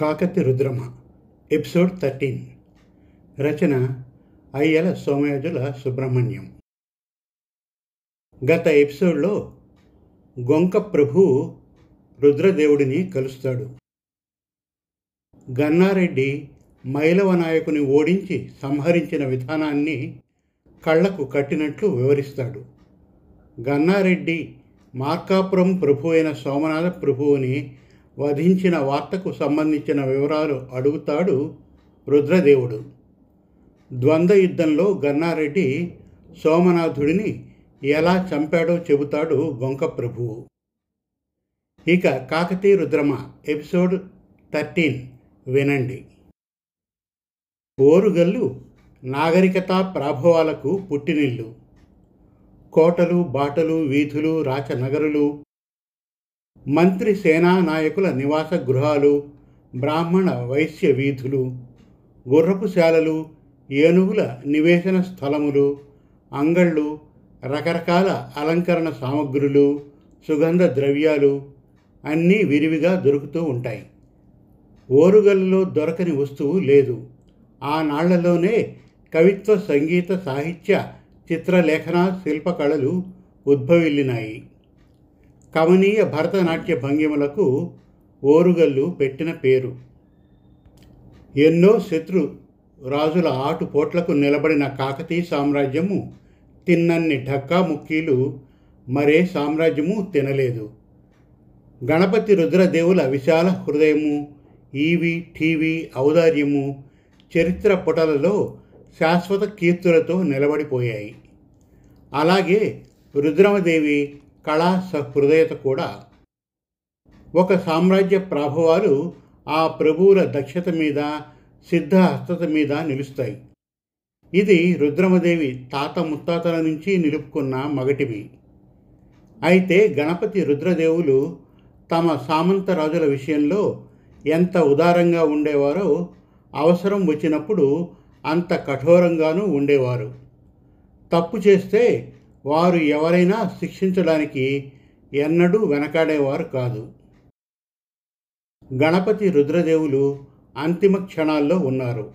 Kakati Rudrama episode thirteen. రచన అయ్యల సోమయాజుల సుబ్రహ్మణ్యం. గత ఎపిసోడ్లో గొంక ప్రభు రుద్రదేవుడిని కలుస్తాడు. గన్నారెడ్డి మైలవ నాయకుని ఓడించి సంహరించిన విధానాన్ని కళ్ళకు కట్టినట్లు వివరిస్తాడు. గన్నారెడ్డి మార్కాపురం ప్రభు అయిన సోమనాథ ప్రభువుని వధించిన వార్తకు సంబంధించిన వివరాలు అడుగుతాడు రుద్రదేవుడు. ద్వంద్వ యుద్ధంలో గన్నారెడ్డి సోమనాథుడిని ఎలా చంపాడో చెబుతాడు గొంక ప్రభువు ఇక కాకతీ రుద్రమ ఎపిసోడ్ థర్టీన్ వినండి. ఓరుగల్లు నాగరికత ప్రాభవాలకు పుట్టినిల్లు. కోటలు బాటలు వీధులు రాచనగరులు మంత్రి సేనా నాయకుల నివాస గృహాలు బ్రాహ్మణ వైశ్య వీధులు గుర్రపుశాలలు ఏనుగుల నివేశన స్థలములు అంగళ్ళు రకరకాల అలంకరణ సామగ్రులు సుగంధ ద్రవ్యాలు అన్నీ విరివిగా దొరుకుతూ ఉంటాయి. ఓరుగల్లో దొరకని వస్తువు లేదు. ఆనాళ్ళలోనే కవిత్వ సంగీత సాహిత్య చిత్రలేఖన శిల్పకళలు ఉద్భవిల్లినాయి. కమనీయ భరతనాట్య భంగిమలకు ఓరుగల్లు పెట్టిన పేరు. ఎన్నో శత్రు రాజుల ఆటుపోట్లకు నిలబడిన కాకతీయ సామ్రాజ్యము తిన్నన్ని ఢక్కా ముక్కీలు మరే సామ్రాజ్యము తినలేదు. గణపతి రుద్రదేవుల విశాల హృదయము ఈవి టీవీ ఔదార్యము చరిత్ర పుటలలో శాశ్వత కీర్తులతో నిలబడిపోయాయి. అలాగే రుద్రమదేవి కళా సహృదయత కూడా. ఒక సామ్రాజ్య ప్రాభవాలు ఆ ప్రభువుల దక్షత మీద సిద్ధహస్తత మీద నిలుస్తాయి. ఇది రుద్రమదేవి తాత ముత్తాతల నుంచి నిలుపుకున్న మగటివి. అయితే గణపతి రుద్రదేవులు తమ సామంత రాజుల విషయంలో ఎంత ఉదారంగా ఉండేవారో అవసరం వచ్చినప్పుడు అంత కఠోరంగానూ ఉండేవారు. తప్పు చేస్తే వారు ఎవరైనా శిక్షించడానికి ఎన్నడూ వెనకాడేవారు కాదు. గణపతి రుద్రదేవులు అంతిమ క్షణాల్లో ఉన్నారు.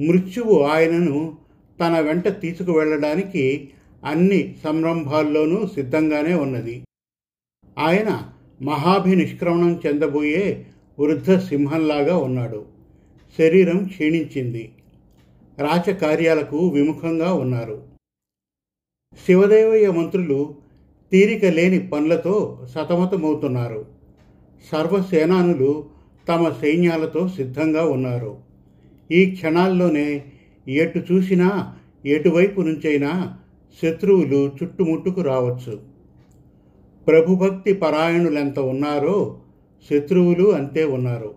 మృత్యువు ఆయనను తన వెంట తీసుకువెళ్ళడానికి అన్ని సంరంభాల్లోనూ సిద్ధంగానే ఉన్నది. ఆయన మహాభినిష్క్రమణం చెందబోయే వృద్ధ సింహంలాగా ఉన్నాడు. శరీరం క్షీణించింది. రాచకార్యాలకు విముఖంగా ఉన్నారు. శివదేవయ్య మంత్రులు తీరిక లేని పనులతో సతమతమవుతున్నారు. సర్వసేనానులు తమ సైన్యాలతో సిద్ధంగా ఉన్నారు. ఈ క్షణాల్లోనే ఎటు చూసినా ఎటువైపు నుంచైనా శత్రువులు చుట్టుముట్టుకు రావచ్చు. ప్రభుభక్తి పరాయణులెంత ఉన్నారో శత్రువులు అంతే ఉన్నారు.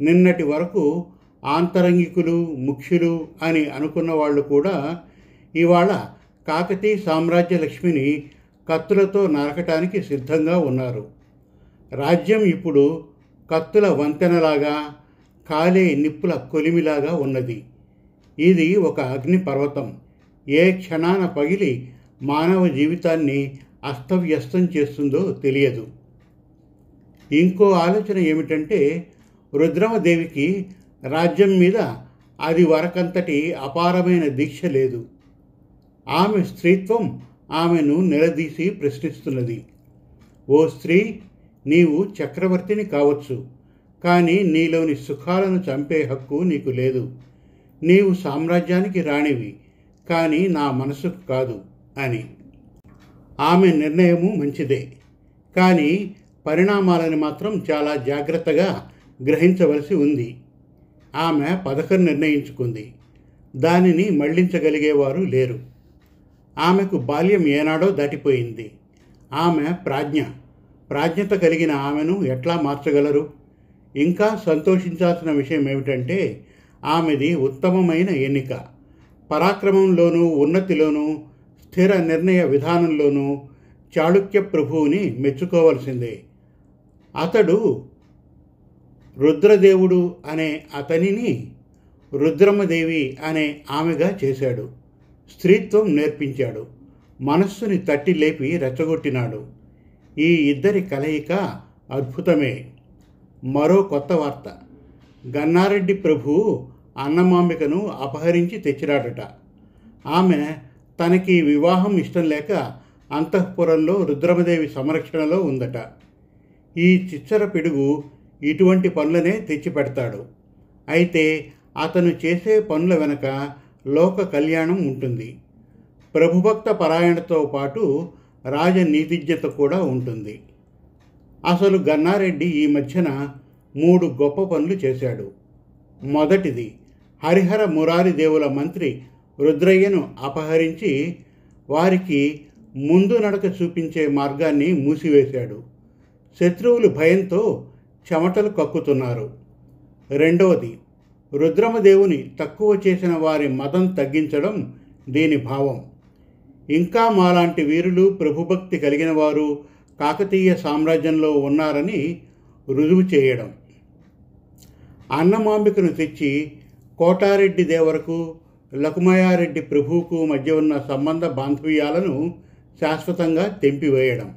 నిన్నటి వరకు ఆంతరంగికులు ముఖ్యులు అని అనుకున్న వాళ్ళు కూడా ఇవాళ కాకతీయ సామ్రాజ్య లక్ష్మిని కత్తులతో నరకటానికి సిద్ధంగా ఉన్నారు. రాజ్యం ఇప్పుడు కత్తుల వంతెనలాగా కాలే నిప్పుల కొలిమిలాగా ఉన్నది. ఇది ఒక అగ్నిపర్వతం. ఏ క్షణాన పగిలి మానవ జీవితాన్ని అస్తవ్యస్తం చేస్తుందో తెలియదు. ఇంకో ఆలోచన ఏమిటంటే రుద్రమదేవికి రాజ్యం మీద అది వరకంతటి అపారమైన దీక్ష లేదు. ఆమె స్త్రీత్వం ఆమెను నిలదీసి ప్రశ్నిస్తున్నది. ఓ స్త్రీ నీవు చక్రవర్తిని కావచ్చు కానీ నీలోని సుఖాలను చంపే హక్కు నీకు లేదు. నీవు సామ్రాజ్యానికి రాణివి కానీ నా మనసుకు కాదు అని. ఆమె నిర్ణయము మంచిదే కానీ పరిణామాలను మాత్రం చాలా జాగ్రత్తగా గ్రహించవలసి ఉంది. ఆమె పథకం నిర్ణయించుకుంది. దానిని మళ్ళించగలిగేవారు లేరు. ఆమెకు బాల్యం ఏనాడో దాటిపోయింది. ఆమె ప్రాజ్ఞ. ప్రాజ్ఞత కలిగిన ఆమెను ఎట్లా మార్చగలరు? ఇంకా సంతోషించాల్సిన విషయం ఏమిటంటే ఆమెది ఉత్తమమైన ఎన్నిక. పరాక్రమంలోనూ ఉన్నతిలోనూ స్థిర నిర్ణయ విధానంలోనూ చాళుక్య ప్రభువుని మెచ్చుకోవలసిందే. అతడు రుద్రదేవుడు అనే అతనిని రుద్రమదేవి అనే ఆమెగా చేశాడు. స్త్రీత్వం నేర్పించాడు. మనస్సుని తట్టి లేపి రెచ్చగొట్టినాడు. ఈ ఇద్దరి కలయిక అద్భుతమే. మరో కొత్త వార్త. గన్నారెడ్డి ప్రభువు అన్నమాంబికను అపహరించి తెచ్చిరాడట. ఆమె తనకి వివాహం ఇష్టం లేక అంతఃపురంలో రుద్రమదేవి సంరక్షణలో ఉందట. ఈ చిచ్చర పిడుగు ఇటువంటి పనులనే తెచ్చిపెడతాడు. అయితే అతను చేసే పనుల వెనక లోక కళ్యాణం ఉంటుంది. ప్రభుభక్త పరాయణతో పాటు రాజనీతిజ్ఞత కూడా ఉంటుంది. అసలు గన్నారెడ్డి ఈ మధ్యన మూడు గొప్ప పనులు చేశాడు. మొదటిది హరిహర మురారి దేవుల మంత్రి రుద్రయ్యను అపహరించి వారికి ముందు నడక చూపించే మార్గాన్ని మూసివేశాడు. శత్రువులు భయంతో చెమటలు కక్కుతున్నారు. రెండవది రుద్రమదేవుని తక్కువ చేసిన వారి మతం తగ్గించడం దీని భావం. ఇంకా మాలాంటి వీరులు ప్రభుభక్తి కలిగిన వారు కాకతీయ సామ్రాజ్యంలో ఉన్నారని రుజువు చేయడం. అన్నమాంబికను తెచ్చి కోటారెడ్డి దేవరకు లకుమయారెడ్డి ప్రభువుకు మధ్య ఉన్న సంబంధ బాంధవ్యాలను శాశ్వతంగా తెంపివేయడం.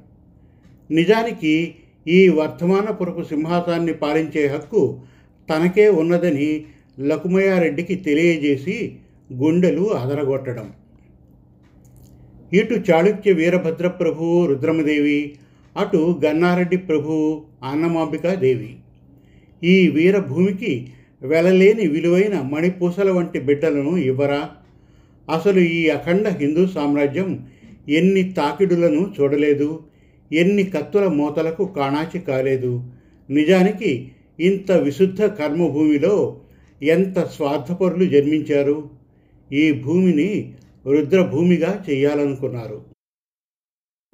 నిజానికి ఈ వర్ధమానపురపు సింహాసాన్ని పాలించే హక్కు తనకే ఉన్నదని లకుమయారెడ్డికి తెలియజేసి గుండెలు అదరగొట్టడం. ఇటు చాళుక్య వీరభద్ర ప్రభువు రుద్రమదేవి అటు గన్నారెడ్డి ప్రభువు అన్నమాంబికాదేవి ఈ వీరభూమికి వెలలేని విలువైన మణిపూసల వంటి బిడ్డలను ఇవ్వరా? అసలు ఈ అఖండ హిందూ సామ్రాజ్యం ఎన్ని తాకిడులను చూడలేదు ఎన్ని కత్తుల మూతలకు కాణాచి కాలేదు. నిజానికి ఇంత విశుద్ధ కర్మభూమిలో ఎంత స్వార్థపరులు జన్మించారు? ఈ భూమిని రుద్రభూమిగా చేయాలనుకున్నారు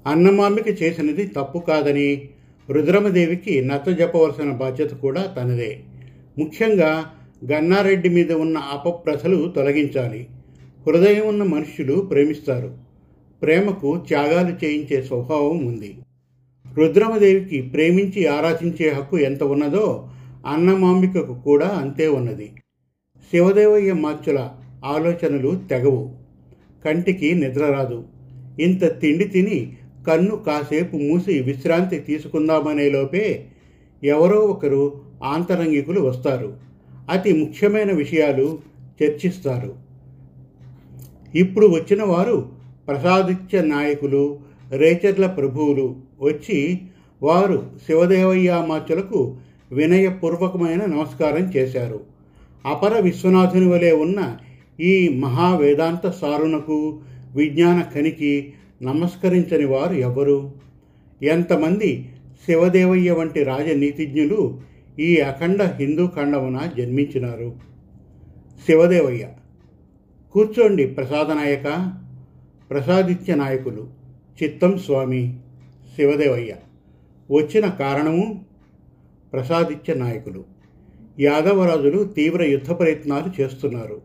అన్నమామిక చేసినది తప్పు కాదని రుద్రమదేవికి నచ్చ చెప్పవలసిన బాధ్యత కూడా తనదే. ముఖ్యంగా గన్నారెడ్డి మీద ఉన్న అపప్రసలు తొలగించాలి. హృదయం ఉన్న మనుష్యులు ప్రేమిస్తారు. ప్రేమకు త్యాగాలు చేయించే స్వభావం ఉంది. రుద్రమదేవికి ప్రేమించి ఆరాధించే హక్కు ఎంత ఉన్నదో అన్నమాంబికకు కూడా అంతే ఉన్నది. శివదేవయ్య మార్చుల ఆలోచనలు తెగవు. కంటికి నిద్ర రాదు. ఇంత తిండి తిని కన్ను కాసేపు మూసి విశ్రాంతి తీసుకుందామనే లోపే ఎవరో ఒకరు ఆంతరంగికులు వస్తారు. అతి ముఖ్యమైన విషయాలు చర్చిస్తారు. ఇప్పుడు వచ్చిన వారు ప్రసాదిత్య నాయకులు రేచర్ల ప్రభువులు వచ్చి వారు శివదేవయ్యామాచులకు వినయపూర్వకమైన నమస్కారం చేశారు. అపర విశ్వనాథుని వలె ఉన్న ఈ మహావేదాంత సారునకు విజ్ఞాన కనికి నమస్కరించని వారు ఎవరు? ఎంతమంది శివదేవయ్య వంటి రాజనీతిజ్ఞులు ఈ అఖండ హిందూ ఖండమున జన్మించినారు? శివదేవయ్య కూర్చోండి ప్రసాదనాయక ప్రసాదిత్య నాయకులు చిత్తం స్వామి శివదేవయ్య. వచ్చిన కారణము? ప్రసాదిత్య నాయకులు. యాదవరాజులు తీవ్ర యుద్ధ ప్రయత్నాలు చేస్తున్నారు.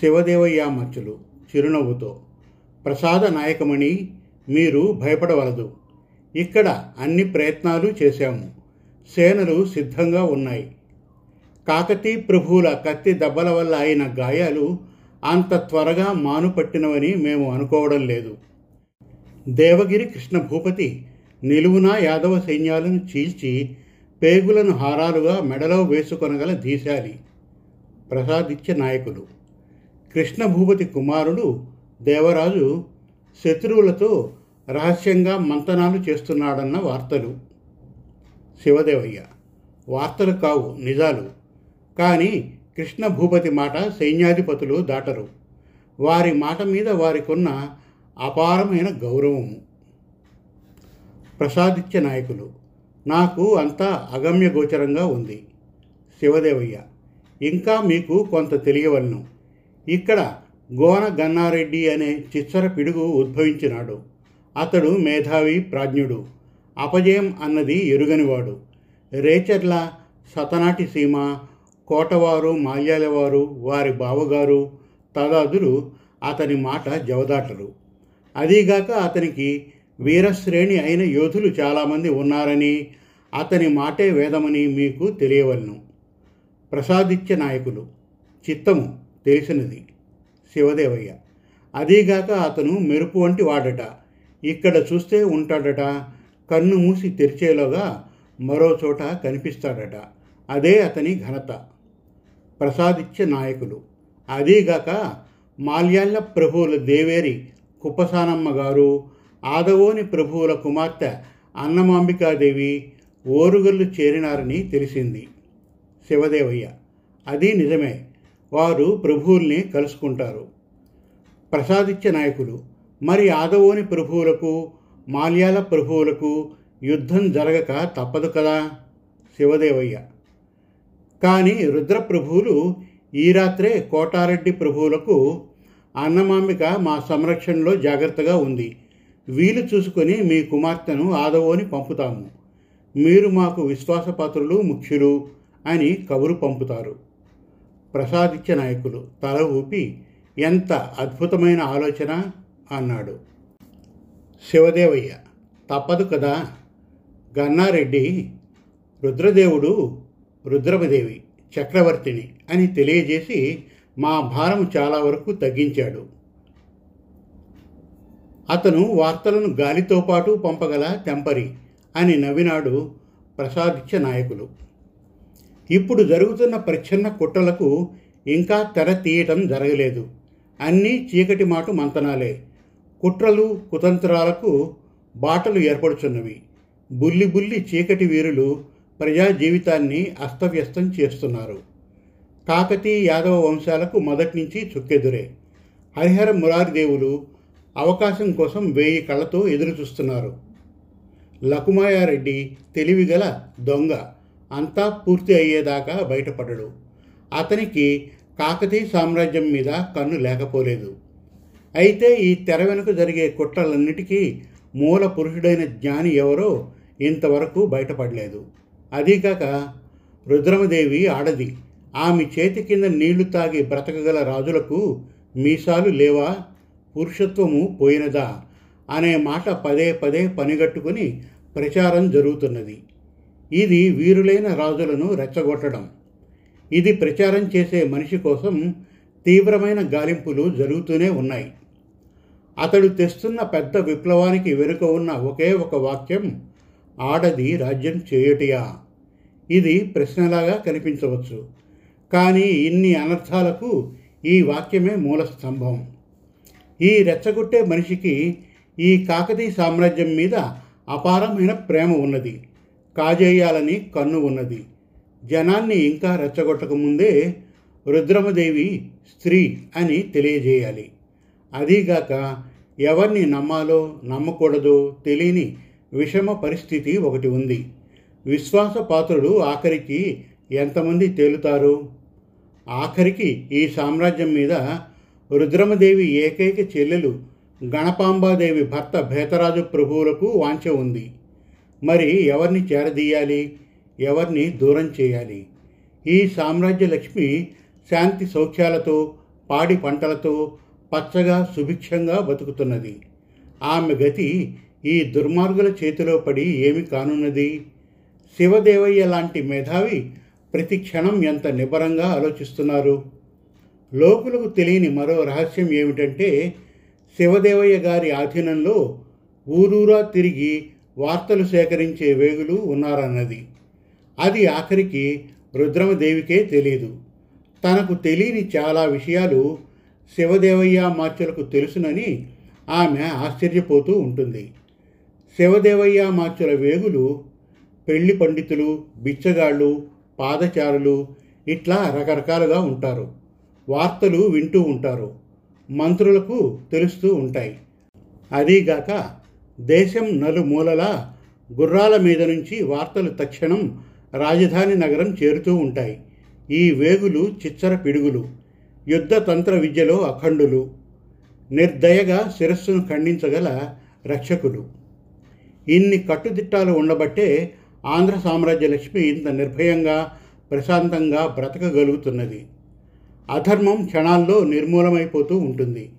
శివదేవయ్యామచ్చులు చిరునవ్వుతో ప్రసాద నాయకమణి మీరు భయపడవలదు. ఇక్కడ అన్ని ప్రయత్నాలు చేశాము. సేనలు సిద్ధంగా ఉన్నాయి. కాకతీ ప్రభువుల కత్తి దెబ్బల వల్ల అయిన గాయాలు అంత త్వరగా మానుపట్టినవని మేము అనుకోవడం లేదు. దేవగిరి కృష్ణ భూపతి నిలువునా యాదవ సైన్యాలను చీల్చి పేగులను హారాలుగా మెడలో వేసుకొనగల దీశాలి ప్రసాదిత్య నాయకులు. కృష్ణ భూపతి కుమారుడు దేవరాజు శత్రువులతో రహస్యంగా మంతనాలు చేస్తున్నాడన్న వార్తలు. శివదేవయ్య వార్తలు కావు నిజాలు. కానీ కృష్ణ భూపతి మాట సైన్యాధిపతులు దాటరు. వారి మాట మీద వారికున్న అపారమైన గౌరవము. ప్రసాదిత్య నాయకులు. నాకు అంతా అగమ్య గోచరంగా ఉంది. శివదేవయ్య ఇంకా మీకు కొంత తెలియవలను. ఇక్కడ గోన గన్నారెడ్డి అనే చిచ్చర పిడుగు ఉద్భవించినాడు. అతడు మేధావి ప్రాజ్ఞుడు. అపజయం అన్నది ఎరుగనివాడు. రేచర్ల సతనాటి సీమ కోటవారు మాల్యాలవారు వారి బావగారు తదాదులు అతని మాట జవదాటరు. అదీగాక అతనికి వీరశ్రేణి అయిన యోధులు చాలామంది ఉన్నారని అతని మాటే వేదమని మీకు తెలియవలను. ప్రసాదిత్య నాయకులు చిత్తము తెలిసినది. శివదేవయ్య అదీగాక అతను మెరుపు వంటి వాడట. ఇక్కడ చూస్తే ఉంటాడట. కన్ను మూసి తెరిచేలోగా మరో చోట కనిపిస్తాడట. అదే అతని ఘనత. ప్రసాదిత్య నాయకులు అదీగాక మాల్యాళ్ళ ప్రభువుల దేవేరి కుప్పసానమ్మ గారు ఆదవోని ప్రభువుల కుమార్తె అన్నమాంబికాదేవి ఓరుగల్లు చేరినారని తెలిసింది. శివదేవయ్య అది నిజమే. వారు ప్రభువుల్ని కలుసుకుంటారు. ప్రసాదిత్య నాయకులు మరి ఆదవోని ప్రభువులకు మాల్యాల ప్రభువులకు యుద్ధం జరగక తప్పదు కదా? శివదేవయ్య కానీ రుద్రప్రభువులు ఈ రాత్రే కోటారెడ్డి ప్రభువులకు అన్నమాంబిక మా సంరక్షణలో జాగ్రత్తగా ఉంది. వీలు చూసుకొని మీ కుమార్తెను ఆదవోని పంపుతాము. మీరు మాకు విశ్వాసపాత్రులు ముఖ్యులు అని కబురు పంపుతారు. ప్రసాదిత్య నాయకులు తల ఊపి ఎంత అద్భుతమైన ఆలోచన అన్నాడు. శివదేవయ్య తప్పదు కదా. గన్నారెడ్డి రుద్రదేవుడు రుద్రమదేవి చక్రవర్తిని అని తెలియజేసి మా భారం చాలా వరకు తగ్గించాడు. అతను వార్తలను గాలితో పాటు పంపగల తెంపరి. అని నవ్వినాడు ప్రసాదిత్య నాయకులు. ఇప్పుడు జరుగుతున్న ప్రచ్ఛన్న కుట్రలకు ఇంకా తెర తీయటం జరగలేదు. అన్నీ చీకటి మాటు మంతనాలే. కుట్రలు కుతంత్రాలకు బాటలు ఏర్పడుచున్నవి. బుల్లి బుల్లి చీకటి వీరులు ప్రజా జీవితాన్ని అస్తవ్యస్తం చేస్తున్నారు. కాకతీయ యాదవ వంశాలకు మొదటి నుంచి చుక్కెదురే. హరిహర మురారిదేవులు అవకాశం కోసం వేయి కళ్ళతో ఎదురు చూస్తున్నారు లకుమాయారెడ్డి తెలివిగల దొంగ. అంతా పూర్తి అయ్యేదాకా బయటపడడు అతనికి కాకతీయ సామ్రాజ్యం మీద కన్ను లేకపోలేదు. అయితే ఈ తెర వెనుక జరిగే కుట్రలన్నిటికీ మూల పురుషుడైన జ్ఞాని ఎవరో ఇంతవరకు బయటపడలేదు. అదీకాక రుద్రమదేవి ఆడది. ఆమె చేతి కింద నీళ్ళు తాగి బ్రతకగల రాజులకు మీసాలు లేవా? పురుషత్వము పోయినదా? అనే మాట పదే పదే పనిగట్టుకుని ప్రచారం జరుగుతున్నది. ఇది వీరులైన రాజులను రెచ్చగొట్టడం. ఇది ప్రచారం చేసే మనిషి కోసం తీవ్రమైన గాలింపులు జరుగుతూనే ఉన్నాయి. అతడు తెస్తున్న పెద్ద విప్లవానికి వెనుక ఉన్న ఒకే ఒక వాక్యం ఆడది రాజ్యం చేయుటియా? ఇది ప్రశ్నలాగా కనిపించవచ్చు. కానీ ఇన్ని అనర్థాలకు ఈ వాక్యమే మూల స్తంభం. ఈ రెచ్చగొట్టే మనిషికి ఈ కాకతీయ సామ్రాజ్యం మీద అపారమైన ప్రేమ ఉన్నది కాజేయాలని కన్ను ఉన్నది. జనాన్ని ఇంకా రెచ్చగొట్టకముందే రుద్రమదేవి స్త్రీ అని తెలియజేయాలి. అదీగాక ఎవరిని నమ్మాలో నమ్మకూడదో తెలియని విషమ పరిస్థితి ఒకటి ఉంది. విశ్వాస పాత్రుడు ఆఖరికి ఎంతమంది తేలుతారు? ఆఖరికి ఈ సామ్రాజ్యం మీద రుద్రమదేవి ఏకైక చెల్లెలు గణపాంబాదేవి భర్త భేతరాజు ప్రభువులకు వాంఛ ఉంది. మరి ఎవరిని చేరదీయాలి? ఎవరిని దూరం చేయాలి? ఈ సామ్రాజ్య లక్ష్మి శాంతి సౌఖ్యాలతో పాడి పంటలతో పచ్చగా సుభిక్షంగా బతుకుతున్నది. ఆమె గతి ఈ దుర్మార్గుల చేతిలో పడి ఏమి కానున్నది? శివదేవయ్య లాంటి మేధావి ప్రతి క్షణం ఎంత నిబరంగా ఆలోచిస్తున్నారు? లోకులకు తెలియని మరో రహస్యం ఏమిటంటే శివదేవయ్య గారి ఆధీనంలో ఊరూరా తిరిగి వార్తలు సేకరించే వేగులు ఉన్నారన్నది. అది ఆఖరికి రుద్రమదేవికే తెలియదు తనకు తెలియని చాలా విషయాలు శివదేవయ్య మార్చులకు తెలుసునని ఆమె ఆశ్చర్యపోతూ ఉంటుంది. శివదేవయ్య మార్చుల వేగులు పెళ్ళి పండితులు బిచ్చగాళ్ళు పాదచారులు ఇట్లా రకరకాలుగా ఉంటారు. వార్తలు వింటూ ఉంటారు. మంత్రులకు తెలుస్తూ ఉంటాయి. అదీగాక దేశం నలుమూలలా గుర్రాల మీద నుంచి వార్తలు తక్షణం రాజధాని నగరం చేరుతూ ఉంటాయి. ఈ వేగులు చిచ్చర పిడుగులు యుద్ధ తంత్ర విద్యలో అఖండులు నిర్దయగా శిరస్సును ఖండించగల రక్షకులు. ఇన్ని కట్టుదిట్టాలు ఉండబట్టే ఆంధ్ర సామ్రాజ్య లక్ష్మి ఇంత నిర్భయంగా ప్రశాంతంగా బ్రతకగలుగుతున్నది. అధర్మం క్షణాల్లో నిర్మూలమైపోతూ ఉంటుంది.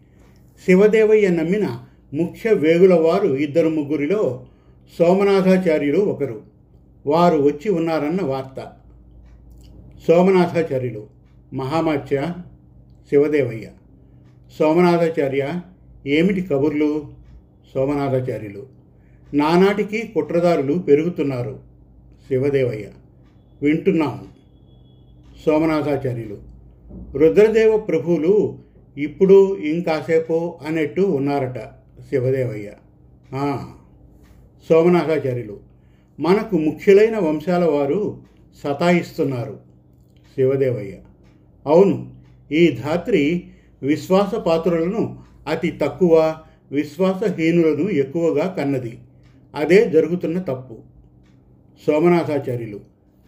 శివదేవయ్య నమ్మిన ముఖ్య వేగుల వారు ఇద్దరు ముగ్గురిలో సోమనాథాచార్యులు ఒకరు. వారు వచ్చి ఉన్నారన్న వార్త. సోమనాథాచార్యులు మహామాత్య శివదేవయ్య. సోమనాథాచార్య ఏమిటి కబుర్లు? సోమనాథాచార్యులు. నానాటికి కుట్రదారులు పెరుగుతున్నారు శివదేవయ్య. వింటున్నాము. సోమనాథాచార్యులు రుద్రదేవ ప్రభువులు ఇప్పుడు ఇంకాసేపు అన్నట్టు ఉన్నారట శివదేవయ్య. సోమనాథాచార్యులు మనకు ముఖ్యులైన వంశాల వారు సతాయిస్తున్నారు శివదేవయ్య. అవును ఈ ధాత్రి విశ్వాస పాత్రులను అతి తక్కువ విశ్వాసహీనులను ఎక్కువగా కన్నది. అదే జరుగుతున్న తప్పు. సోమనాథాచార్యులు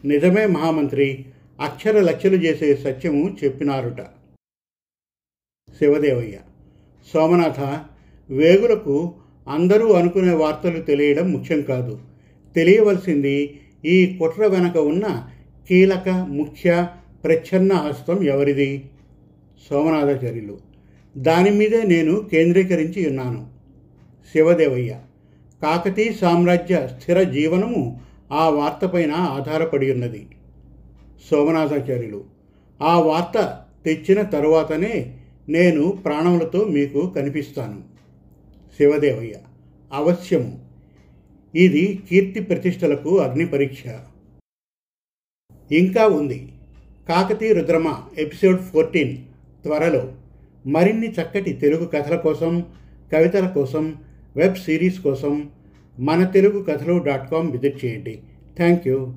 నిజమే మహామంత్రి అక్షర లక్షలు చేసే సత్యము చెప్పినారుట. శివదేవయ్య సోమనాథ వేగులకు అందరూ అనుకునే వార్తలు తెలియడం ముఖ్యం కాదు. తెలియవలసింది ఈ కుట్ర వెనక ఉన్న కీలక ముఖ్య ప్రచ్ఛన్న హస్తం ఎవరిది? సోమనాథాచార్యులు. దాని మీదే నేను కేంద్రీకరించి ఉన్నాను. శివదేవయ్య కాకతీ సామ్రాజ్య స్థిర జీవనము ఆ వార్తపైన ఆధారపడి ఉన్నది. సోమనాథాచార్యులు ఆ వార్త తెచ్చిన తరువాతనే నేను ప్రాణములతో మీకు కనిపిస్తాను. శివదేవయ్య అవశ్యము. ఇది కీర్తి ప్రతిష్టలకు అగ్ని పరీక్ష. ఇంకా ఉంది. కాకతీ రుద్రమ ఎపిసోడ్ ఫోర్టీన్ త్వరలో. మరిన్ని చక్కటి తెలుగు కథల కోసం కవితల కోసం వెబ్ సిరీస్ కోసం మన తెలుగు కథలు డాట్ కామ్ విజిట్ చేయండి. Thank you.